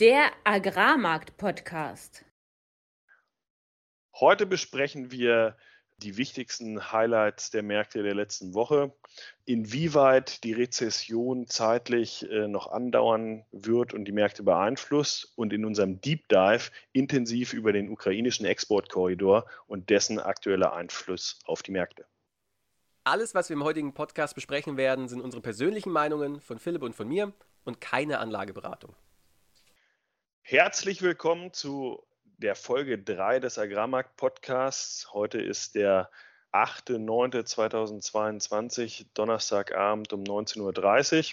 Der Agrarmarkt-Podcast. Heute besprechen wir die wichtigsten Highlights der Märkte der letzten Woche, inwieweit die Rezession zeitlich äh, noch andauern wird und die Märkte beeinflusst und in unserem Deep Dive intensiv über den ukrainischen Exportkorridor und dessen aktueller Einfluss auf die Märkte. Alles, was wir im heutigen Podcast besprechen werden, sind unsere persönlichen Meinungen von Philipp und von mir und keine Anlageberatung. Herzlich willkommen zu der Folge 3 des Agrarmarkt Podcasts. Heute ist der 8.9.2022, Donnerstagabend um 19.30 Uhr.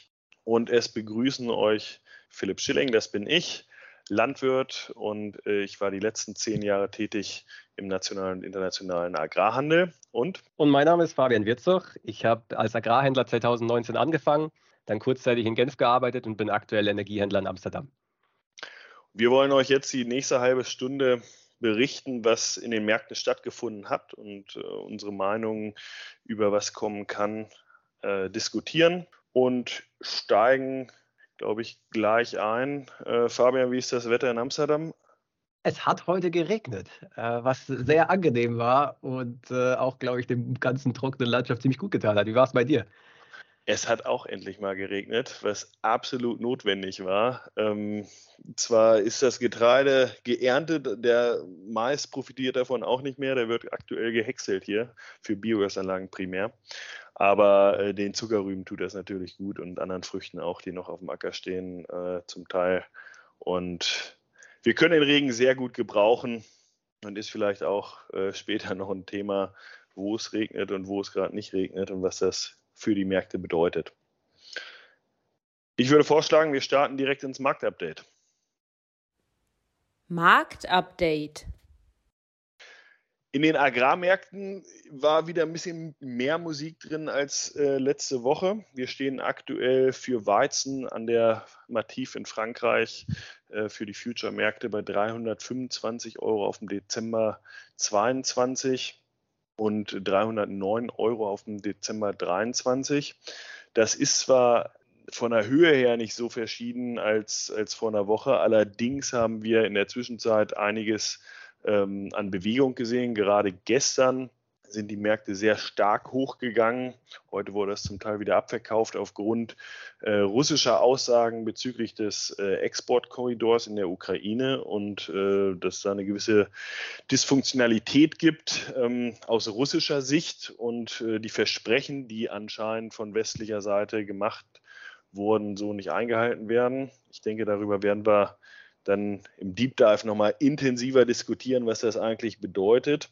Und es begrüßen euch Philipp Schilling, das bin ich, Landwirt und äh, ich war die letzten zehn Jahre tätig im nationalen und internationalen Agrarhandel. Und? Und mein Name ist Fabian Wirzog. Ich habe als Agrarhändler 2019 angefangen, dann kurzzeitig in Genf gearbeitet und bin aktuell Energiehändler in Amsterdam. Wir wollen euch jetzt die nächste halbe Stunde berichten, was in den Märkten stattgefunden hat und äh, unsere Meinungen über was kommen kann, äh, diskutieren und steigen, glaube ich, gleich ein. Äh, Fabian, wie ist das Wetter in Amsterdam? Es hat heute geregnet, äh, was sehr angenehm war und äh, auch, glaube ich, dem ganzen trockenen Landschaft ziemlich gut getan hat. Wie war es bei dir? Es hat auch endlich mal geregnet, was absolut notwendig war. Ähm, zwar ist das Getreide geerntet, der Mais profitiert davon auch nicht mehr, der wird aktuell gehäckselt hier für Biogasanlagen primär. Aber äh, den Zuckerrüben tut das natürlich gut und anderen Früchten auch, die noch auf dem Acker stehen, äh, zum Teil. Und wir können den Regen sehr gut gebrauchen und ist vielleicht auch äh, später noch ein Thema, wo es regnet und wo es gerade nicht regnet und was das für die Märkte bedeutet. Ich würde vorschlagen, wir starten direkt ins Marktupdate. Marktupdate. In den Agrarmärkten war wieder ein bisschen mehr Musik drin als äh, letzte Woche. Wir stehen aktuell für Weizen an der Mativ in Frankreich äh, für die Future-Märkte bei 325 Euro auf dem Dezember 22 und 309 Euro auf dem Dezember 23. Das ist zwar von der Höhe her nicht so verschieden als, als vor einer Woche. Allerdings haben wir in der Zwischenzeit einiges ähm, an Bewegung gesehen. Gerade gestern sind die Märkte sehr stark hochgegangen. Heute wurde das zum Teil wieder abverkauft aufgrund äh, russischer Aussagen bezüglich des äh, Exportkorridors in der Ukraine und äh, dass da eine gewisse Dysfunktionalität gibt ähm, aus russischer Sicht und äh, die Versprechen, die anscheinend von westlicher Seite gemacht wurden, so nicht eingehalten werden. Ich denke, darüber werden wir dann im Deep Dive nochmal intensiver diskutieren, was das eigentlich bedeutet.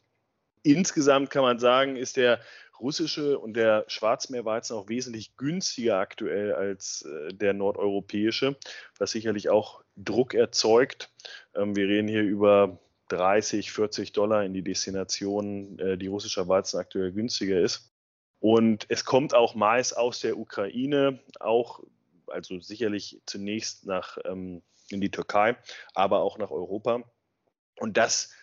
Insgesamt kann man sagen, ist der russische und der Schwarzmeerweizen auch wesentlich günstiger aktuell als äh, der nordeuropäische, was sicherlich auch Druck erzeugt. Ähm, wir reden hier über 30, 40 Dollar in die Destination, äh, die russischer Weizen aktuell günstiger ist. Und es kommt auch Mais aus der Ukraine, auch also sicherlich zunächst nach ähm, in die Türkei, aber auch nach Europa. Und das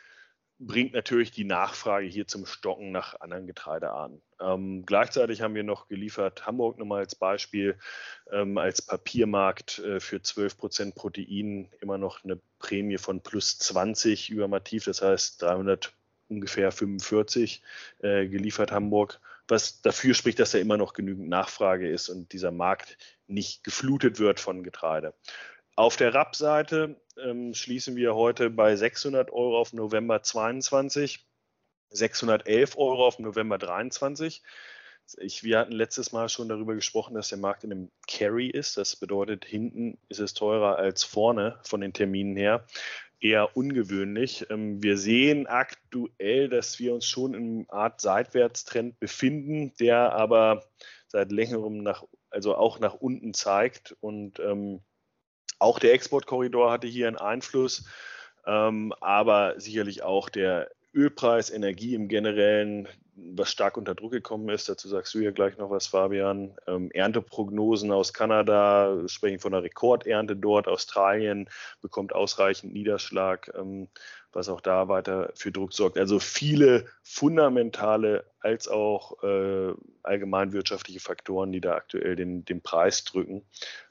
bringt natürlich die Nachfrage hier zum Stocken nach anderen Getreidearten. Ähm, gleichzeitig haben wir noch geliefert Hamburg nochmal als Beispiel ähm, als Papiermarkt äh, für 12 Prozent Protein immer noch eine Prämie von plus 20 über Mativ, das heißt 300 ungefähr 45 äh, geliefert Hamburg, was dafür spricht, dass da immer noch genügend Nachfrage ist und dieser Markt nicht geflutet wird von Getreide. Auf der RAP-Seite ähm, schließen wir heute bei 600 Euro auf November 22, 611 Euro auf November 23. Ich, wir hatten letztes Mal schon darüber gesprochen, dass der Markt in einem Carry ist. Das bedeutet, hinten ist es teurer als vorne von den Terminen her. Eher ungewöhnlich. Ähm, wir sehen aktuell, dass wir uns schon in einer Art Seitwärtstrend befinden, der aber seit längerem nach, also auch nach unten zeigt und ähm, auch der Exportkorridor hatte hier einen Einfluss, ähm, aber sicherlich auch der Ölpreis, Energie im Generellen, was stark unter Druck gekommen ist. Dazu sagst du ja gleich noch was, Fabian. Ähm, Ernteprognosen aus Kanada sprechen von einer Rekordernte dort. Australien bekommt ausreichend Niederschlag, ähm, was auch da weiter für Druck sorgt. Also viele fundamentale als auch äh, allgemeinwirtschaftliche Faktoren, die da aktuell den, den Preis drücken.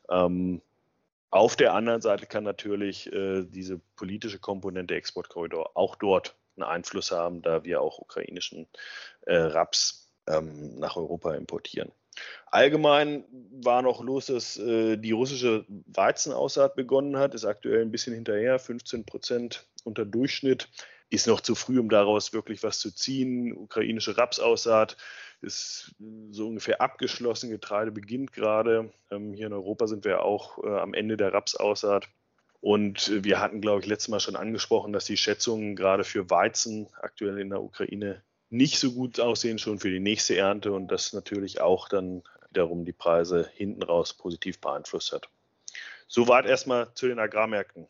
Ähm, Auf der anderen Seite kann natürlich äh, diese politische Komponente Exportkorridor auch dort einen Einfluss haben, da wir auch ukrainischen äh, Raps ähm, nach Europa importieren. Allgemein war noch los, dass äh, die russische Weizenaussaat begonnen hat, ist aktuell ein bisschen hinterher, 15 Prozent unter Durchschnitt. Ist noch zu früh, um daraus wirklich was zu ziehen. Ukrainische Rapsaussaat ist so ungefähr abgeschlossen. Getreide beginnt gerade. Ähm, hier in Europa sind wir auch äh, am Ende der Rapsaussaat. Und wir hatten, glaube ich, letztes Mal schon angesprochen, dass die Schätzungen gerade für Weizen aktuell in der Ukraine nicht so gut aussehen, schon für die nächste Ernte und das natürlich auch dann wiederum die Preise hinten raus positiv beeinflusst hat. Soweit erstmal zu den Agrarmärkten.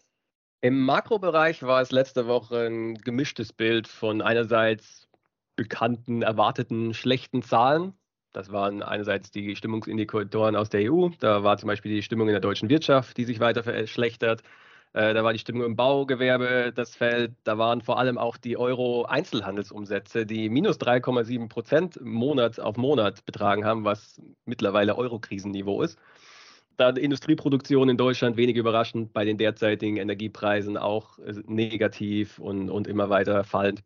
Im Makrobereich war es letzte Woche ein gemischtes Bild von einerseits bekannten, erwarteten schlechten Zahlen. Das waren einerseits die Stimmungsindikatoren aus der EU. Da war zum Beispiel die Stimmung in der deutschen Wirtschaft, die sich weiter verschlechtert. Äh, da war die Stimmung im Baugewerbe das Feld. Da waren vor allem auch die Euro-Einzelhandelsumsätze, die minus 3,7 Prozent Monat auf Monat betragen haben, was mittlerweile Euro-Krisenniveau ist. Da die Industrieproduktion in Deutschland wenig überraschend bei den derzeitigen Energiepreisen auch äh, negativ und, und immer weiter fallend.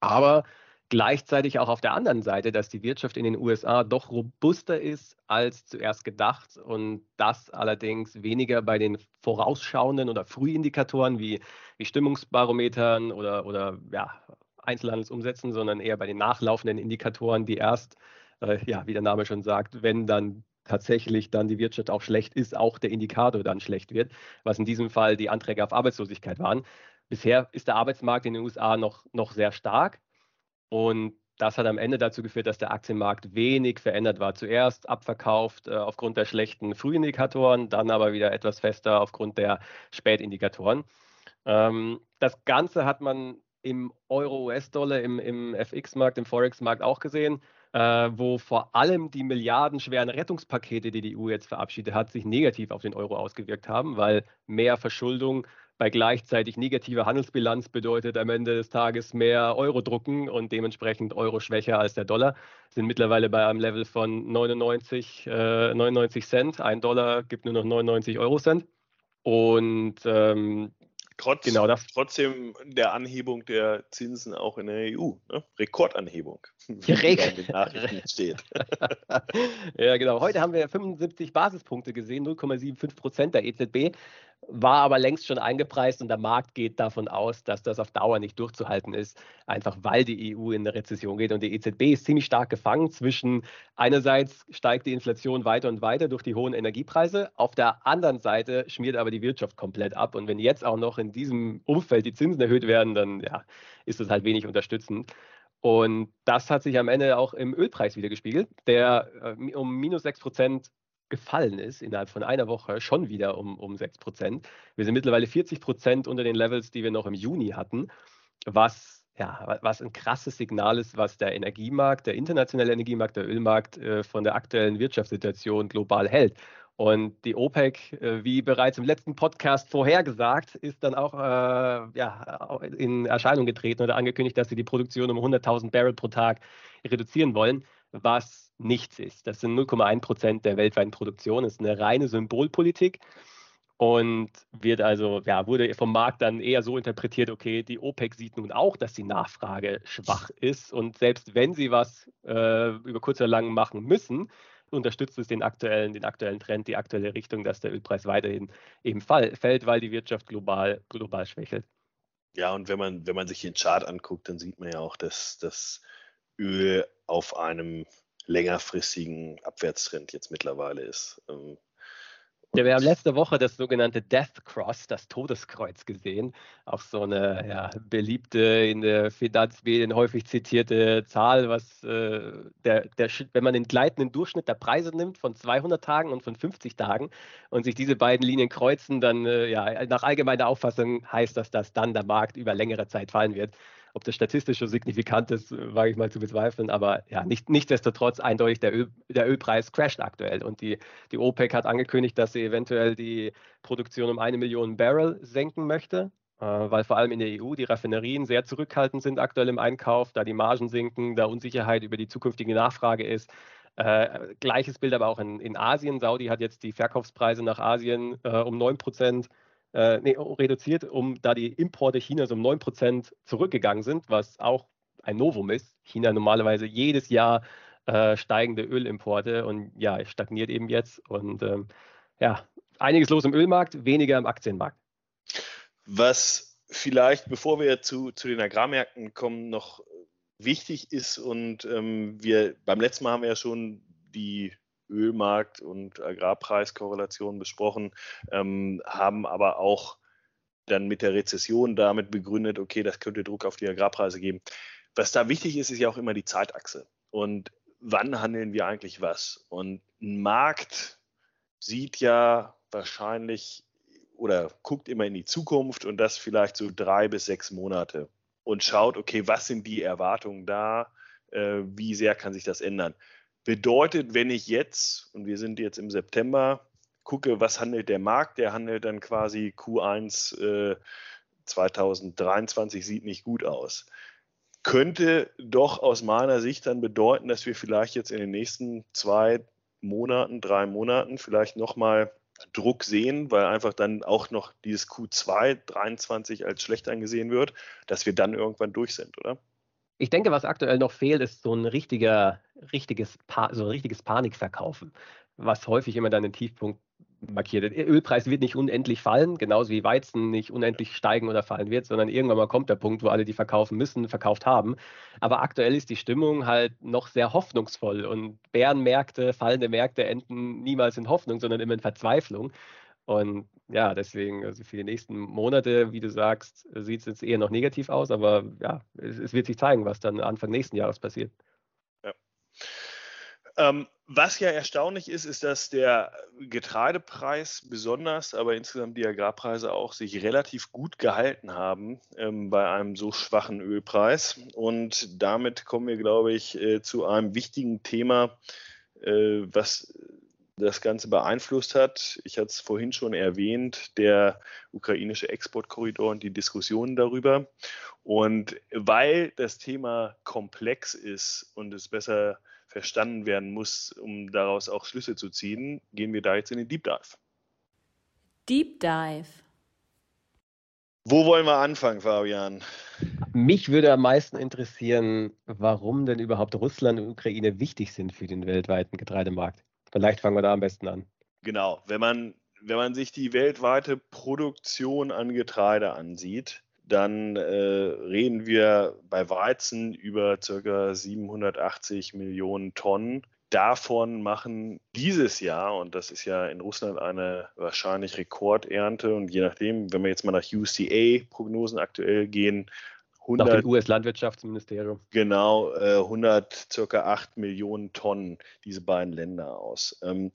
Aber Gleichzeitig auch auf der anderen Seite, dass die Wirtschaft in den USA doch robuster ist als zuerst gedacht und das allerdings weniger bei den vorausschauenden oder Frühindikatoren wie, wie Stimmungsbarometern oder, oder ja, Einzelhandelsumsätzen, sondern eher bei den nachlaufenden Indikatoren, die erst, äh, ja, wie der Name schon sagt, wenn dann tatsächlich dann die Wirtschaft auch schlecht ist, auch der Indikator dann schlecht wird, was in diesem Fall die Anträge auf Arbeitslosigkeit waren. Bisher ist der Arbeitsmarkt in den USA noch, noch sehr stark. Und das hat am Ende dazu geführt, dass der Aktienmarkt wenig verändert war. Zuerst abverkauft äh, aufgrund der schlechten Frühindikatoren, dann aber wieder etwas fester aufgrund der Spätindikatoren. Ähm, das Ganze hat man im Euro-US-Dollar, im, im FX-Markt, im Forex-Markt auch gesehen, äh, wo vor allem die milliardenschweren Rettungspakete, die die EU jetzt verabschiedet hat, sich negativ auf den Euro ausgewirkt haben, weil mehr Verschuldung bei gleichzeitig negativer Handelsbilanz bedeutet am Ende des Tages mehr Euro drucken und dementsprechend Euro schwächer als der Dollar. Sind mittlerweile bei einem Level von 99, äh, 99 Cent. Ein Dollar gibt nur noch 99 Euro Cent. Und ähm, Trotz, genau das. Trotzdem der Anhebung der Zinsen auch in der EU. Ne? Rekordanhebung. Wie Nachrichten steht. ja, genau. Heute haben wir 75 Basispunkte gesehen, 0,75 Prozent der EZB war aber längst schon eingepreist und der Markt geht davon aus, dass das auf Dauer nicht durchzuhalten ist, einfach weil die EU in eine Rezession geht und die EZB ist ziemlich stark gefangen zwischen einerseits steigt die Inflation weiter und weiter durch die hohen Energiepreise, auf der anderen Seite schmiert aber die Wirtschaft komplett ab und wenn jetzt auch noch in diesem Umfeld die Zinsen erhöht werden, dann ja, ist das halt wenig unterstützend. Und das hat sich am Ende auch im Ölpreis wieder gespiegelt, der äh, um minus 6 Prozent gefallen ist, innerhalb von einer Woche schon wieder um, um 6 Prozent. Wir sind mittlerweile 40 Prozent unter den Levels, die wir noch im Juni hatten, was, ja, was ein krasses Signal ist, was der Energiemarkt, der internationale Energiemarkt, der Ölmarkt äh, von der aktuellen Wirtschaftssituation global hält. Und die OPEC, äh, wie bereits im letzten Podcast vorhergesagt, ist dann auch äh, ja, in Erscheinung getreten oder angekündigt, dass sie die Produktion um 100.000 Barrel pro Tag reduzieren wollen, was nichts ist. Das sind 0,1 Prozent der weltweiten Produktion. Das ist eine reine Symbolpolitik und wird also, ja, wurde vom Markt dann eher so interpretiert, okay, die OPEC sieht nun auch, dass die Nachfrage schwach ist und selbst wenn sie was äh, über kurz oder lang machen müssen, unterstützt es den aktuellen, den aktuellen Trend, die aktuelle Richtung, dass der Ölpreis weiterhin eben fall, fällt, weil die Wirtschaft global, global schwächelt. Ja, und wenn man, wenn man sich den Chart anguckt, dann sieht man ja auch, dass das Öl auf einem längerfristigen Abwärtstrend jetzt mittlerweile ist. Ähm, ja, wir haben letzte Woche das sogenannte Death Cross, das Todeskreuz gesehen. Auch so eine ja, beliebte, in der Finanzmedien häufig zitierte Zahl, was äh, der, der, wenn man den gleitenden Durchschnitt der Preise nimmt von 200 Tagen und von 50 Tagen und sich diese beiden Linien kreuzen, dann äh, ja, nach allgemeiner Auffassung heißt das, dass dann der Markt über längere Zeit fallen wird. Ob das statistisch so signifikant ist, wage ich mal zu bezweifeln. Aber ja, nicht, nichtsdestotrotz eindeutig, der, Öl, der Ölpreis crasht aktuell. Und die, die OPEC hat angekündigt, dass sie eventuell die Produktion um eine Million Barrel senken möchte äh, weil vor allem in der EU die Raffinerien sehr zurückhaltend sind aktuell im Einkauf, da die Margen sinken, da Unsicherheit über die zukünftige Nachfrage ist. Äh, gleiches Bild aber auch in, in Asien. Saudi hat jetzt die Verkaufspreise nach Asien äh, um 9 Prozent äh, nee, reduziert, um da die Importe Chinas um 9 Prozent zurückgegangen sind, was auch ein Novum ist. China normalerweise jedes Jahr äh, steigende Ölimporte und ja, stagniert eben jetzt. Und ähm, ja, einiges los im Ölmarkt, weniger im Aktienmarkt. Was vielleicht, bevor wir zu, zu den Agrarmärkten kommen, noch wichtig ist und ähm, wir beim letzten Mal haben wir ja schon die Ölmarkt- und Agrarpreiskorrelation besprochen, ähm, haben aber auch dann mit der Rezession damit begründet, okay, das könnte Druck auf die Agrarpreise geben. Was da wichtig ist, ist ja auch immer die Zeitachse. Und wann handeln wir eigentlich was? Und ein Markt sieht ja wahrscheinlich oder guckt immer in die Zukunft und das vielleicht so drei bis sechs Monate und schaut, okay, was sind die Erwartungen da? Äh, wie sehr kann sich das ändern? Bedeutet, wenn ich jetzt, und wir sind jetzt im September, gucke, was handelt der Markt, der handelt dann quasi Q1 äh, 2023, sieht nicht gut aus. Könnte doch aus meiner Sicht dann bedeuten, dass wir vielleicht jetzt in den nächsten zwei Monaten, drei Monaten vielleicht nochmal Druck sehen, weil einfach dann auch noch dieses Q2 23 als schlecht angesehen wird, dass wir dann irgendwann durch sind, oder? Ich denke, was aktuell noch fehlt, ist so ein richtiger, richtiges, so ein richtiges Panikverkaufen, was häufig immer dann den Tiefpunkt markiert. Der Ölpreis wird nicht unendlich fallen, genauso wie Weizen nicht unendlich steigen oder fallen wird, sondern irgendwann mal kommt der Punkt, wo alle, die verkaufen müssen, verkauft haben. Aber aktuell ist die Stimmung halt noch sehr hoffnungsvoll und Bärenmärkte, fallende Märkte enden niemals in Hoffnung, sondern immer in Verzweiflung. Und ja, deswegen, also für die nächsten Monate, wie du sagst, sieht es jetzt eher noch negativ aus, aber ja, es, es wird sich zeigen, was dann Anfang nächsten Jahres passiert. Ähm, was ja erstaunlich ist, ist, dass der Getreidepreis besonders, aber insgesamt die Agrarpreise auch sich relativ gut gehalten haben ähm, bei einem so schwachen Ölpreis. Und damit kommen wir, glaube ich, äh, zu einem wichtigen Thema, äh, was das Ganze beeinflusst hat. Ich hatte es vorhin schon erwähnt, der ukrainische Exportkorridor und die Diskussionen darüber. Und weil das Thema komplex ist und es besser verstanden werden muss, um daraus auch Schlüsse zu ziehen, gehen wir da jetzt in den Deep Dive. Deep Dive. Wo wollen wir anfangen, Fabian? Mich würde am meisten interessieren, warum denn überhaupt Russland und Ukraine wichtig sind für den weltweiten Getreidemarkt. Vielleicht fangen wir da am besten an. Genau, wenn man, wenn man sich die weltweite Produktion an Getreide ansieht, dann äh, reden wir bei Weizen über ca. 780 Millionen Tonnen. Davon machen dieses Jahr, und das ist ja in Russland eine wahrscheinlich Rekordernte, und je nachdem, wenn wir jetzt mal nach UCA-Prognosen aktuell gehen, 100, nach dem US-Landwirtschaftsministerium. Genau, äh, 100, circa 8 Millionen Tonnen diese beiden Länder aus. Ähm,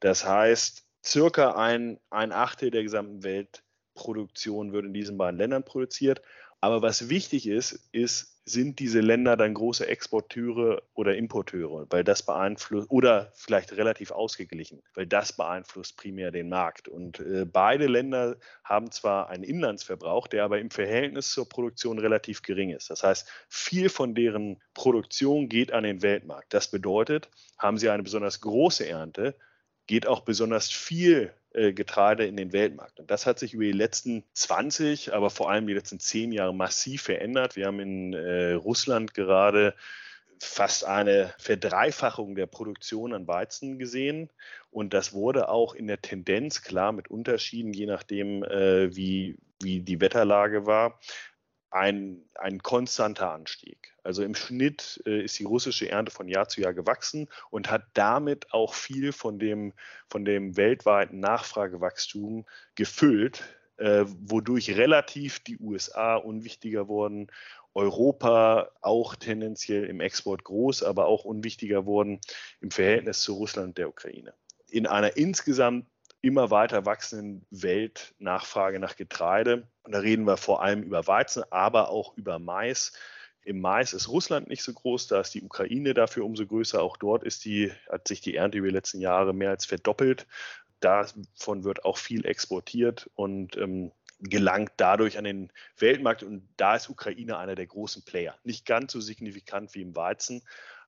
das heißt, circa ein, ein Achtel der gesamten Welt Produktion wird in diesen beiden Ländern produziert. Aber was wichtig ist, ist, sind diese Länder dann große Exporteure oder Importeure, weil das beeinflusst, oder vielleicht relativ ausgeglichen, weil das beeinflusst primär den Markt. Und äh, beide Länder haben zwar einen Inlandsverbrauch, der aber im Verhältnis zur Produktion relativ gering ist. Das heißt, viel von deren Produktion geht an den Weltmarkt. Das bedeutet, haben sie eine besonders große Ernte, geht auch besonders viel Getreide in den Weltmarkt. Und das hat sich über die letzten 20, aber vor allem die letzten 10 Jahre massiv verändert. Wir haben in äh, Russland gerade fast eine Verdreifachung der Produktion an Weizen gesehen. Und das wurde auch in der Tendenz, klar mit Unterschieden, je nachdem, äh, wie, wie die Wetterlage war, ein, ein konstanter Anstieg. Also im Schnitt äh, ist die russische Ernte von Jahr zu Jahr gewachsen und hat damit auch viel von dem, von dem weltweiten Nachfragewachstum gefüllt, äh, wodurch relativ die USA unwichtiger wurden, Europa auch tendenziell im Export groß, aber auch unwichtiger wurden im Verhältnis zu Russland und der Ukraine. In einer insgesamt immer weiter wachsenden Weltnachfrage nach Getreide. Und da reden wir vor allem über Weizen, aber auch über Mais. Im Mais ist Russland nicht so groß, da ist die Ukraine dafür umso größer. Auch dort ist die, hat sich die Ernte über die letzten Jahre mehr als verdoppelt. Davon wird auch viel exportiert und ähm, gelangt dadurch an den Weltmarkt. Und da ist Ukraine einer der großen Player. Nicht ganz so signifikant wie im Weizen,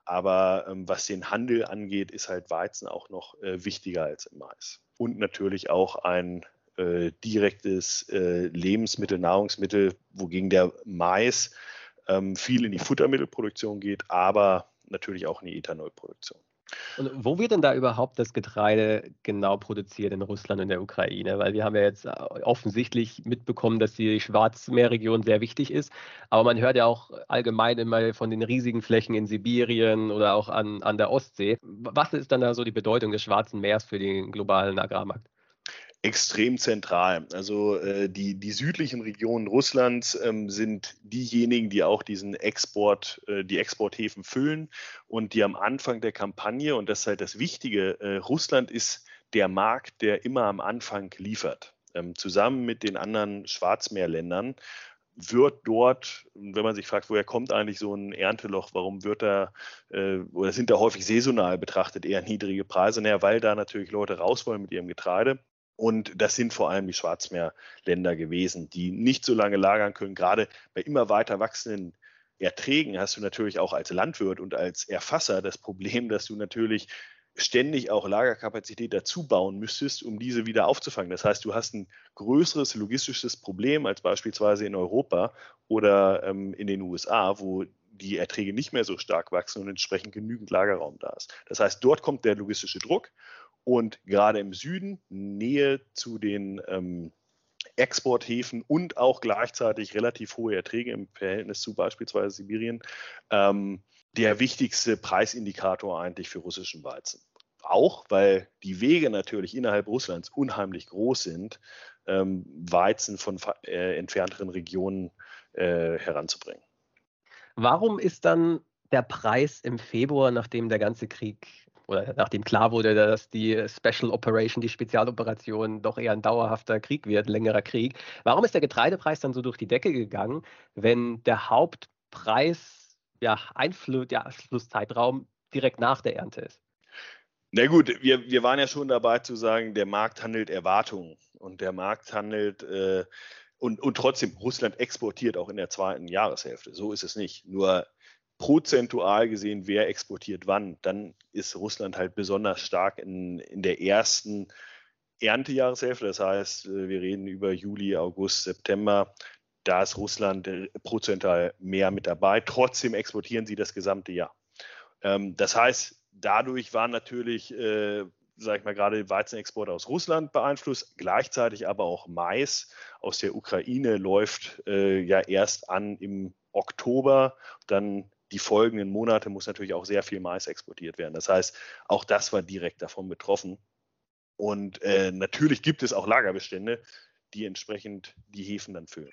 Aber ähm, was den Handel angeht, ist halt Weizen auch noch äh, wichtiger als Mais. Und natürlich auch ein äh, direktes äh, Lebensmittel, Nahrungsmittel, wogegen der Mais ähm, viel in die Futtermittelproduktion geht, aber natürlich auch in die Ethanolproduktion. Und wo wird denn da überhaupt das Getreide genau produziert in Russland und der Ukraine? Weil wir haben ja jetzt äh, offensichtlich mitbekommen, dass die Schwarzmeerregion sehr wichtig ist. Aber man hört ja auch allgemein immer von den riesigen Flächen in Sibirien oder auch an, an der Ostsee. Was ist dann da so die Bedeutung des Schwarzen Meers für den globalen Agrarmarkt? Extrem zentral. Also äh, die, die südlichen Regionen Russlands ähm, sind diejenigen, die auch diesen Export, äh, die Exporthäfen füllen und die am Anfang der Kampagne, und das ist halt das Wichtige, äh, Russland ist der Markt, der immer am Anfang liefert. Ähm, zusammen mit den anderen Schwarzmeerländern wird dort, wenn man sich fragt, woher kommt eigentlich so ein Ernteloch, warum wird da, äh, oder sind da häufig saisonal betrachtet eher niedrige Preise? Naja, weil da natürlich Leute raus wollen mit ihrem Getreide und das sind vor allem die Schwarzmeerländer gewesen, die nicht so lange lagern können. Gerade bei immer weiter wachsenden Erträgen hast du natürlich auch als Landwirt und als Erfasser das Problem, dass du natürlich ständig auch Lagerkapazität dazu bauen müsstest, um diese wieder aufzufangen. Das heißt, du hast ein größeres logistisches Problem als beispielsweise in Europa oder ähm, in den USA, wo die Erträge nicht mehr so stark wachsen und entsprechend genügend Lagerraum da ist. Das heißt, dort kommt der logistische Druck und gerade im Süden, Nähe zu den ähm, Exporthäfen und auch gleichzeitig relativ hohe Erträge im Verhältnis zu beispielsweise Sibirien, ähm, der wichtigste Preisindikator eigentlich für russischen Weizen. Auch weil die Wege natürlich innerhalb Russlands unheimlich groß sind, ähm, Weizen von äh, entfernteren Regionen äh, heranzubringen. Warum ist dann der Preis im Februar, nachdem der ganze Krieg oder nachdem klar wurde, dass die Special Operation, die Spezialoperation doch eher ein dauerhafter Krieg wird, längerer Krieg. Warum ist der Getreidepreis dann so durch die Decke gegangen, wenn der Hauptpreis, ja, ja, Einflusszeitraum direkt nach der Ernte ist? Na gut, wir, wir waren ja schon dabei zu sagen, der Markt handelt Erwartungen und der Markt handelt äh, und, und trotzdem, Russland exportiert auch in der zweiten Jahreshälfte. So ist es nicht. Nur prozentual gesehen, wer exportiert wann, dann ist Russland halt besonders stark in, in der ersten Erntejahreshälfte. Das heißt, äh, wir reden über Juli, August, September. Da ist Russland äh, prozentual mehr mit dabei. Trotzdem exportieren sie das gesamte Jahr. Ähm, das heißt, dadurch waren natürlich, äh, sage ich mal, gerade Weizenexport aus Russland beeinflusst. Gleichzeitig aber auch Mais aus der Ukraine läuft äh, ja erst an im Oktober. Dann die folgenden Monate muss natürlich auch sehr viel Mais exportiert werden. Das heißt, auch das war direkt davon betroffen. Und äh, natürlich gibt es auch Lagerbestände, die entsprechend die Häfen dann füllen.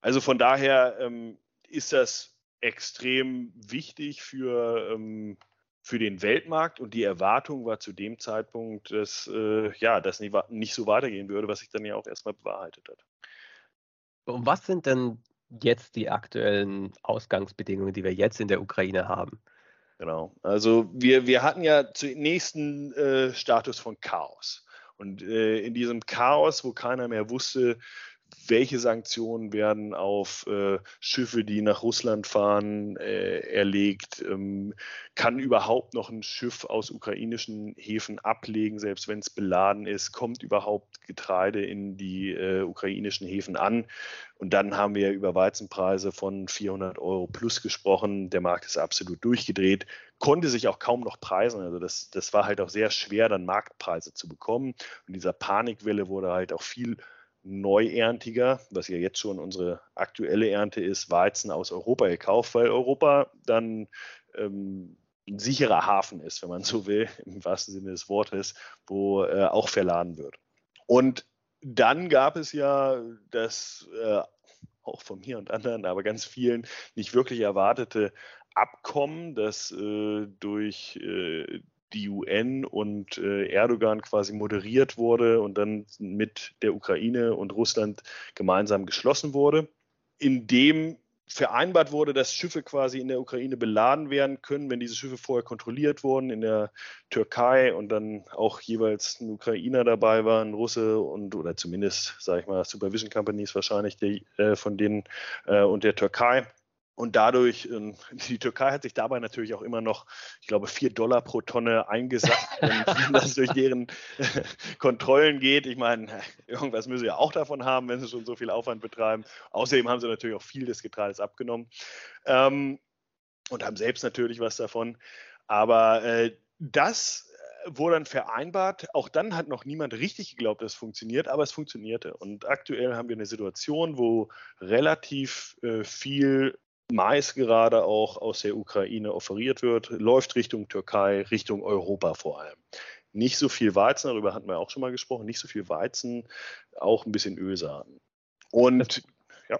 Also von daher ähm, ist das extrem wichtig für, ähm, für den Weltmarkt und die Erwartung war zu dem Zeitpunkt, dass äh, ja, das nicht, nicht so weitergehen würde, was sich dann ja auch erstmal bewahrheitet hat. Und was sind denn jetzt die aktuellen Ausgangsbedingungen, die wir jetzt in der Ukraine haben. Genau. Also wir, wir hatten ja zunächst einen äh, Status von Chaos. Und äh, in diesem Chaos, wo keiner mehr wusste, welche Sanktionen werden auf äh, Schiffe, die nach Russland fahren, äh, erlegt? Ähm, kann überhaupt noch ein Schiff aus ukrainischen Häfen ablegen, selbst wenn es beladen ist? Kommt überhaupt Getreide in die äh, ukrainischen Häfen an? Und dann haben wir über Weizenpreise von 400 Euro plus gesprochen. Der Markt ist absolut durchgedreht, konnte sich auch kaum noch preisen. Also das, das war halt auch sehr schwer, dann Marktpreise zu bekommen. Und dieser Panikwelle wurde halt auch viel Neuerntiger, was ja jetzt schon unsere aktuelle Ernte ist, Weizen aus Europa gekauft, weil Europa dann ähm, ein sicherer Hafen ist, wenn man so will, im wahrsten Sinne des Wortes, wo äh, auch verladen wird. Und dann gab es ja das äh, auch von mir und anderen, aber ganz vielen nicht wirklich erwartete Abkommen, das äh, durch äh, die UN und äh, Erdogan quasi moderiert wurde und dann mit der Ukraine und Russland gemeinsam geschlossen wurde, in dem vereinbart wurde, dass Schiffe quasi in der Ukraine beladen werden können, wenn diese Schiffe vorher kontrolliert wurden in der Türkei und dann auch jeweils ein Ukrainer dabei war, ein Russe und oder zumindest, sage ich mal, Supervision Companies wahrscheinlich die, äh, von denen äh, und der Türkei Und dadurch, ähm, die Türkei hat sich dabei natürlich auch immer noch, ich glaube, vier Dollar pro Tonne eingesackt, wenn das durch deren Kontrollen geht. Ich meine, irgendwas müssen sie ja auch davon haben, wenn sie schon so viel Aufwand betreiben. Außerdem haben sie natürlich auch viel des Getreides abgenommen ähm, und haben selbst natürlich was davon. Aber äh, das wurde dann vereinbart. Auch dann hat noch niemand richtig geglaubt, dass es funktioniert, aber es funktionierte. Und aktuell haben wir eine Situation, wo relativ äh, viel Mais gerade auch aus der Ukraine offeriert wird, läuft Richtung Türkei, Richtung Europa vor allem. Nicht so viel Weizen, darüber hatten wir auch schon mal gesprochen, nicht so viel Weizen, auch ein bisschen Ölsaaten. Und ja.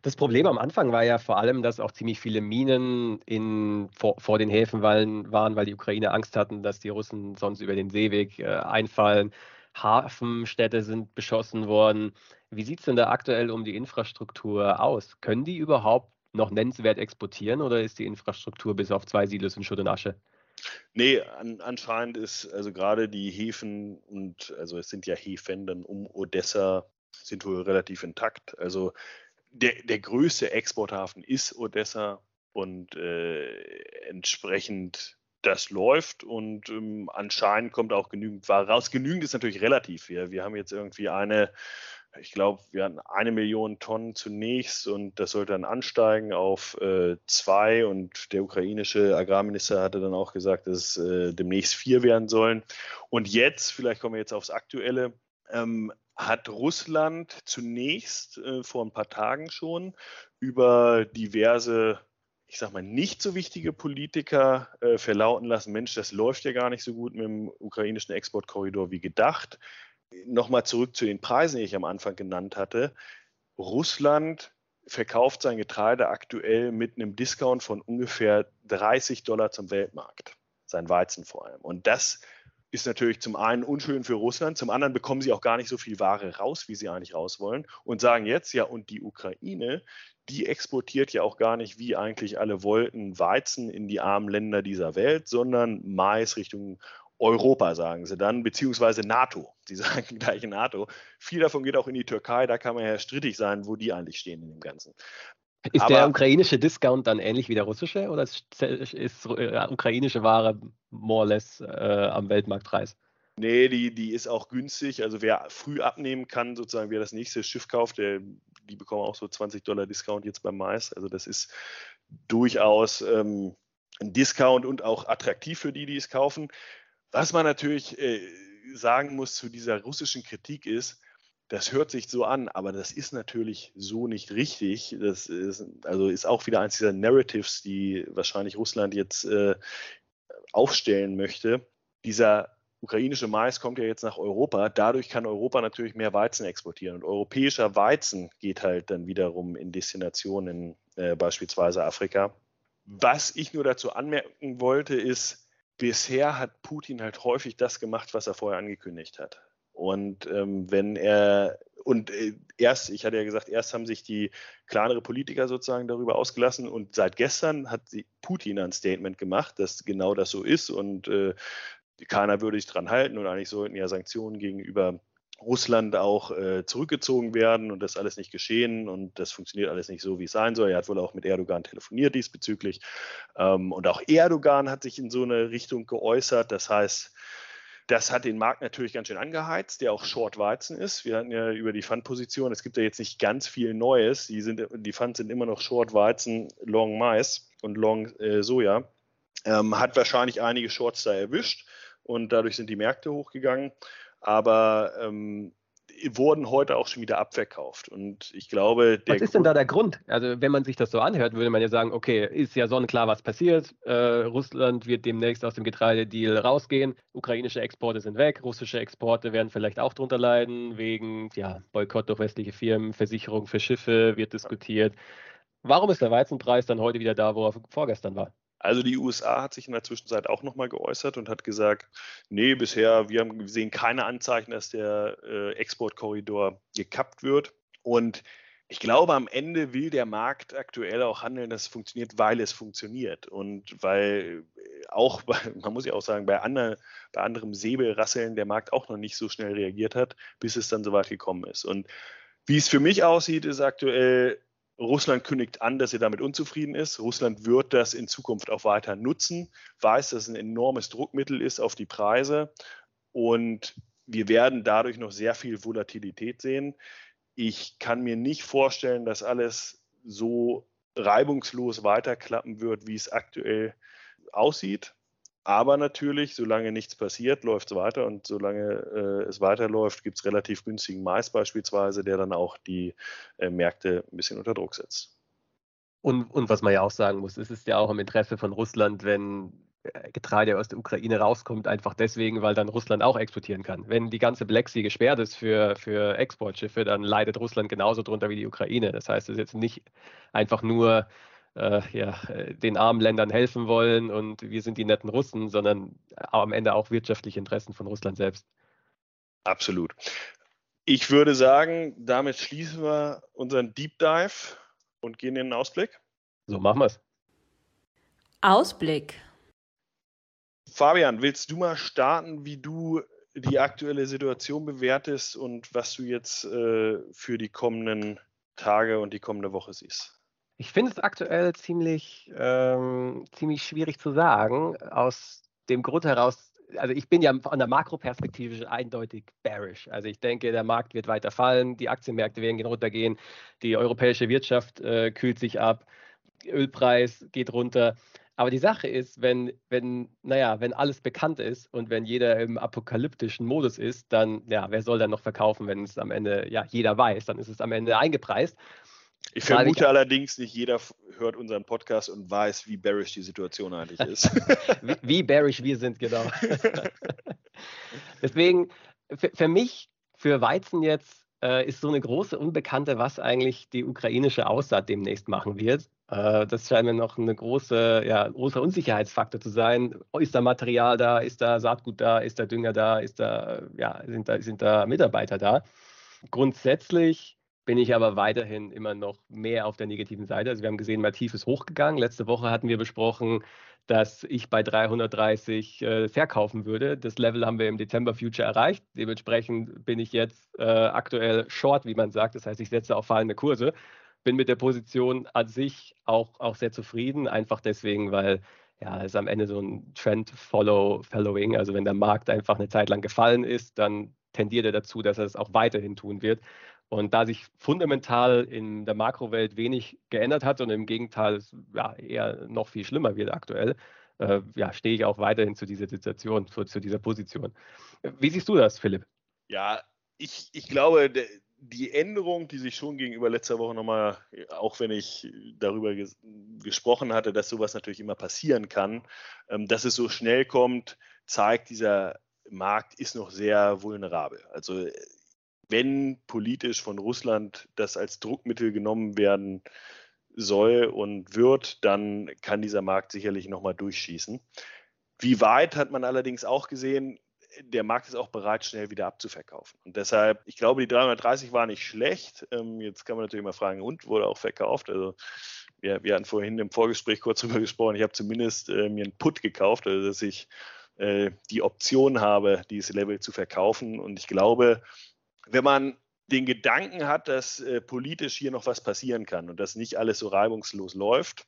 Das Problem am Anfang war ja vor allem, dass auch ziemlich viele Minen in, vor, vor den Häfen waren, weil die Ukraine Angst hatten, dass die Russen sonst über den Seeweg äh, einfallen. Hafenstädte sind beschossen worden. Wie sieht es denn da aktuell um die Infrastruktur aus? Können die überhaupt noch nennenswert exportieren oder ist die Infrastruktur bis auf zwei Silos in Schutt und Asche? Nee, an, anscheinend ist also gerade die Häfen und also es sind ja Häfen dann um Odessa sind wohl relativ intakt. Also der, der größte Exporthafen ist Odessa und äh, entsprechend das läuft und ähm, anscheinend kommt auch genügend Ware raus. Genügend ist natürlich relativ. Wir, wir haben jetzt irgendwie eine ich glaube, wir hatten eine Million Tonnen zunächst und das sollte dann ansteigen auf äh, zwei und der ukrainische Agrarminister hatte dann auch gesagt, dass es äh, demnächst vier werden sollen. Und jetzt, vielleicht kommen wir jetzt aufs Aktuelle, ähm, hat Russland zunächst äh, vor ein paar Tagen schon über diverse ich sag mal, nicht so wichtige Politiker äh, verlauten lassen, Mensch, das läuft ja gar nicht so gut mit dem ukrainischen Exportkorridor wie gedacht nochmal zurück zu den Preisen, die ich am Anfang genannt hatte. Russland verkauft sein Getreide aktuell mit einem Discount von ungefähr 30 Dollar zum Weltmarkt. Sein Weizen vor allem. Und das ist natürlich zum einen unschön für Russland, zum anderen bekommen sie auch gar nicht so viel Ware raus, wie sie eigentlich raus wollen und sagen jetzt, ja, und die Ukraine, die exportiert ja auch gar nicht, wie eigentlich alle wollten, Weizen in die armen Länder dieser Welt, sondern Mais Richtung Europa, sagen sie dann, beziehungsweise NATO. Sie sagen gleich NATO. Viel davon geht auch in die Türkei, da kann man ja strittig sein, wo die eigentlich stehen in dem Ganzen. Ist Aber, der ukrainische Discount dann ähnlich wie der russische oder ist, ist äh, ukrainische Ware more or less äh, am Weltmarktpreis? Nee, die, die ist auch günstig. Also wer früh abnehmen kann, sozusagen, wer das nächste Schiff kauft, der, die bekommen auch so 20 Dollar Discount jetzt beim Mais. Also das ist durchaus ähm, ein Discount und auch attraktiv für die, die es kaufen. Was man natürlich äh, sagen muss zu dieser russischen Kritik ist, das hört sich so an, aber das ist natürlich so nicht richtig. Das ist, also ist auch wieder eins dieser Narratives, die wahrscheinlich Russland jetzt äh, aufstellen möchte. Dieser ukrainische Mais kommt ja jetzt nach Europa. Dadurch kann Europa natürlich mehr Weizen exportieren. Und europäischer Weizen geht halt dann wiederum in Destinationen, äh, beispielsweise Afrika. Was ich nur dazu anmerken wollte, ist, bisher hat Putin halt häufig das gemacht, was er vorher angekündigt hat. Und ähm, wenn er und äh, erst, ich hatte ja gesagt, erst haben sich die kleinere Politiker sozusagen darüber ausgelassen und seit gestern hat Putin ein Statement gemacht, dass genau das so ist und äh, keiner würde sich dran halten und eigentlich sollten ja Sanktionen gegenüber Russland auch äh, zurückgezogen werden und das alles nicht geschehen und das funktioniert alles nicht so, wie es sein soll. Er hat wohl auch mit Erdogan telefoniert diesbezüglich ähm, und auch Erdogan hat sich in so eine Richtung geäußert. Das heißt, das hat den Markt natürlich ganz schön angeheizt, der auch Short Weizen ist. Wir hatten ja über die Fundposition, es gibt ja jetzt nicht ganz viel Neues. Die, sind, die Funds sind immer noch Short Weizen, Long Mais und Long äh, Soja. Ähm, hat wahrscheinlich einige Shorts da erwischt und dadurch sind die Märkte hochgegangen aber ähm, wurden heute auch schon wieder abverkauft. Und ich glaube, Was ist denn da der Grund? Also, wenn man sich das so anhört, würde man ja sagen, okay, ist ja sonnenklar, was passiert. Äh, Russland wird demnächst aus dem Getreidedeal rausgehen. Ukrainische Exporte sind weg. Russische Exporte werden vielleicht auch drunter leiden, wegen ja, Boykott durch westliche Firmen, Versicherung für Schiffe wird diskutiert. Warum ist der Weizenpreis dann heute wieder da, wo er vorgestern war? Also die USA hat sich in der Zwischenzeit auch nochmal geäußert und hat gesagt, nee, bisher, wir, haben, wir sehen keine Anzeichen, dass der äh, Exportkorridor gekappt wird. Und ich glaube, am Ende will der Markt aktuell auch handeln, dass es funktioniert, weil es funktioniert. Und weil äh, auch, man muss ja auch sagen, bei, andre, bei anderem Säbelrasseln der Markt auch noch nicht so schnell reagiert hat, bis es dann soweit gekommen ist. Und wie es für mich aussieht, ist aktuell Russland kündigt an, dass er damit unzufrieden ist. Russland wird das in Zukunft auch weiter nutzen, weiß, dass es ein enormes Druckmittel ist auf die Preise und wir werden dadurch noch sehr viel Volatilität sehen. Ich kann mir nicht vorstellen, dass alles so reibungslos weiterklappen wird, wie es aktuell aussieht. Aber natürlich, solange nichts passiert, läuft es weiter und solange äh, es weiterläuft, gibt es relativ günstigen Mais beispielsweise, der dann auch die äh, Märkte ein bisschen unter Druck setzt. Und, und was man ja auch sagen muss, es ist ja auch im Interesse von Russland, wenn äh, Getreide aus der Ukraine rauskommt, einfach deswegen, weil dann Russland auch exportieren kann. Wenn die ganze Black Sea gesperrt ist für, für Exportschiffe, dann leidet Russland genauso drunter wie die Ukraine. Das heißt, es ist jetzt nicht einfach nur äh, ja, den armen Ländern helfen wollen und wir sind die netten Russen, sondern am Ende auch wirtschaftliche Interessen von Russland selbst. Absolut. Ich würde sagen, damit schließen wir unseren Deep Dive und gehen in den Ausblick. So machen wir es. Ausblick. Fabian, willst du mal starten, wie du die aktuelle Situation bewertest und was du jetzt äh, für die kommenden Tage und die kommende Woche siehst? Ich finde es aktuell ziemlich, ähm, ziemlich schwierig zu sagen, aus dem Grund heraus, also ich bin ja von der Makroperspektive eindeutig bearish. Also ich denke, der Markt wird weiter fallen, die Aktienmärkte werden runtergehen, die europäische Wirtschaft äh, kühlt sich ab, Ölpreis geht runter. Aber die Sache ist, wenn, wenn, naja, wenn alles bekannt ist und wenn jeder im apokalyptischen Modus ist, dann, ja, wer soll dann noch verkaufen, wenn es am Ende, ja, jeder weiß, dann ist es am Ende eingepreist. Ich vermute ich, allerdings, nicht jeder hört unseren Podcast und weiß, wie bearish die Situation eigentlich ist. wie, wie bearish wir sind, genau. Deswegen, für, für mich, für Weizen jetzt, äh, ist so eine große Unbekannte, was eigentlich die ukrainische Aussaat demnächst machen wird. Äh, das scheint mir noch eine große, ja, großer Unsicherheitsfaktor zu sein. Ist da Material da? Ist da Saatgut da? Ist da Dünger da? Ist da, ja, sind da, sind da Mitarbeiter da? Grundsätzlich bin ich aber weiterhin immer noch mehr auf der negativen Seite. Also wir haben gesehen, Mativ ist hochgegangen. Letzte Woche hatten wir besprochen, dass ich bei 330 äh, verkaufen würde. Das Level haben wir im Dezember Future erreicht. Dementsprechend bin ich jetzt äh, aktuell short, wie man sagt. Das heißt, ich setze auf fallende Kurse. Bin mit der Position an sich auch, auch sehr zufrieden, einfach deswegen, weil ja, es am Ende so ein Trend-Follow-Following. Also wenn der Markt einfach eine Zeit lang gefallen ist, dann tendiert er dazu, dass er es auch weiterhin tun wird. Und da sich fundamental in der Makrowelt wenig geändert hat und im Gegenteil ja, eher noch viel schlimmer wird aktuell, äh, ja, stehe ich auch weiterhin zu dieser Situation, zu, zu, dieser Position. Wie siehst du das, Philipp? Ja, ich, ich glaube, die Änderung, die sich schon gegenüber letzter Woche nochmal, auch wenn ich darüber ges gesprochen hatte, dass sowas natürlich immer passieren kann, ähm, dass es so schnell kommt, zeigt, dieser Markt ist noch sehr vulnerabel. Also wenn politisch von Russland das als Druckmittel genommen werden soll und wird, dann kann dieser Markt sicherlich nochmal durchschießen. Wie weit hat man allerdings auch gesehen, der Markt ist auch bereit, schnell wieder abzuverkaufen. Und deshalb, ich glaube, die 330 war nicht schlecht. Ähm, jetzt kann man natürlich mal fragen, und wurde auch verkauft? Also wir, wir hatten vorhin im Vorgespräch kurz darüber gesprochen. Ich habe zumindest äh, mir einen Put gekauft, also dass ich äh, die Option habe, dieses Level zu verkaufen. Und ich glaube, wenn man den Gedanken hat, dass äh, politisch hier noch was passieren kann und dass nicht alles so reibungslos läuft,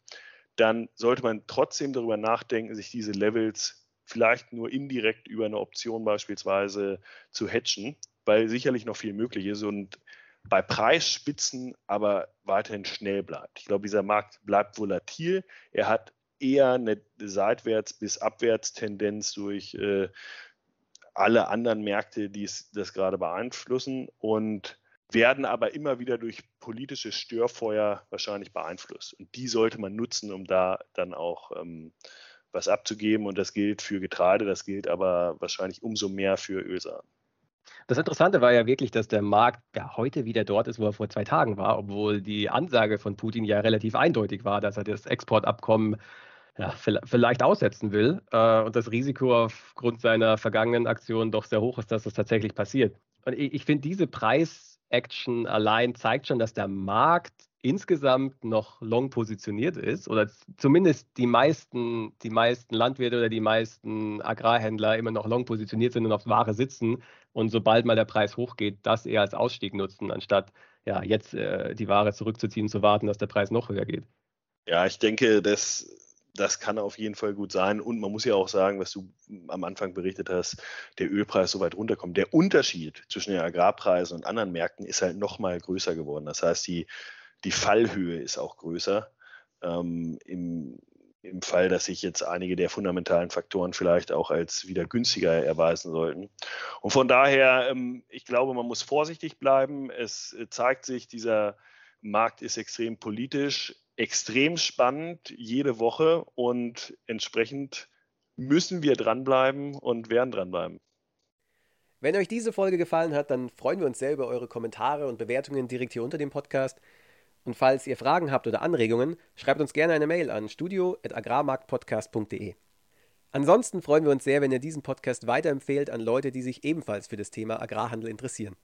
dann sollte man trotzdem darüber nachdenken, sich diese Levels vielleicht nur indirekt über eine Option beispielsweise zu hatchen, weil sicherlich noch viel möglich ist und bei Preisspitzen aber weiterhin schnell bleibt. Ich glaube, dieser Markt bleibt volatil. Er hat eher eine Seitwärts- bis Abwärtstendenz durch äh, alle anderen Märkte, die das gerade beeinflussen und werden aber immer wieder durch politische Störfeuer wahrscheinlich beeinflusst. Und die sollte man nutzen, um da dann auch ähm, was abzugeben. Und das gilt für Getreide, das gilt aber wahrscheinlich umso mehr für Ölsaaten. Das Interessante war ja wirklich, dass der Markt ja heute wieder dort ist, wo er vor zwei Tagen war, obwohl die Ansage von Putin ja relativ eindeutig war, dass er das Exportabkommen ja, vielleicht aussetzen will äh, und das Risiko aufgrund seiner vergangenen Aktionen doch sehr hoch ist, dass das tatsächlich passiert. Und ich, ich finde diese Preis, Action allein zeigt schon, dass der Markt insgesamt noch long positioniert ist oder zumindest die meisten, die meisten Landwirte oder die meisten Agrarhändler immer noch long positioniert sind und auf Ware sitzen und sobald mal der Preis hochgeht, das eher als Ausstieg nutzen, anstatt ja, jetzt äh, die Ware zurückzuziehen, zu warten, dass der Preis noch höher geht. Ja, ich denke, das, das kann auf jeden Fall gut sein. Und man muss ja auch sagen, was du am Anfang berichtet hast, der Ölpreis so weit runterkommt. Der Unterschied zwischen den Agrarpreisen und anderen Märkten ist halt noch mal größer geworden. Das heißt, die die Fallhöhe ist auch größer. Ähm, im, Im Fall, dass sich jetzt einige der fundamentalen Faktoren vielleicht auch als wieder günstiger erweisen sollten. Und von daher, ähm, ich glaube, man muss vorsichtig bleiben. Es zeigt sich, dieser Markt ist extrem politisch, extrem spannend jede Woche und entsprechend müssen wir dranbleiben und werden dranbleiben. Wenn euch diese Folge gefallen hat, dann freuen wir uns sehr über eure Kommentare und Bewertungen direkt hier unter dem Podcast. Und falls ihr Fragen habt oder Anregungen, schreibt uns gerne eine Mail an studio.agrarmarktpodcast.de. Ansonsten freuen wir uns sehr, wenn ihr diesen Podcast weiterempfehlt an Leute, die sich ebenfalls für das Thema Agrarhandel interessieren.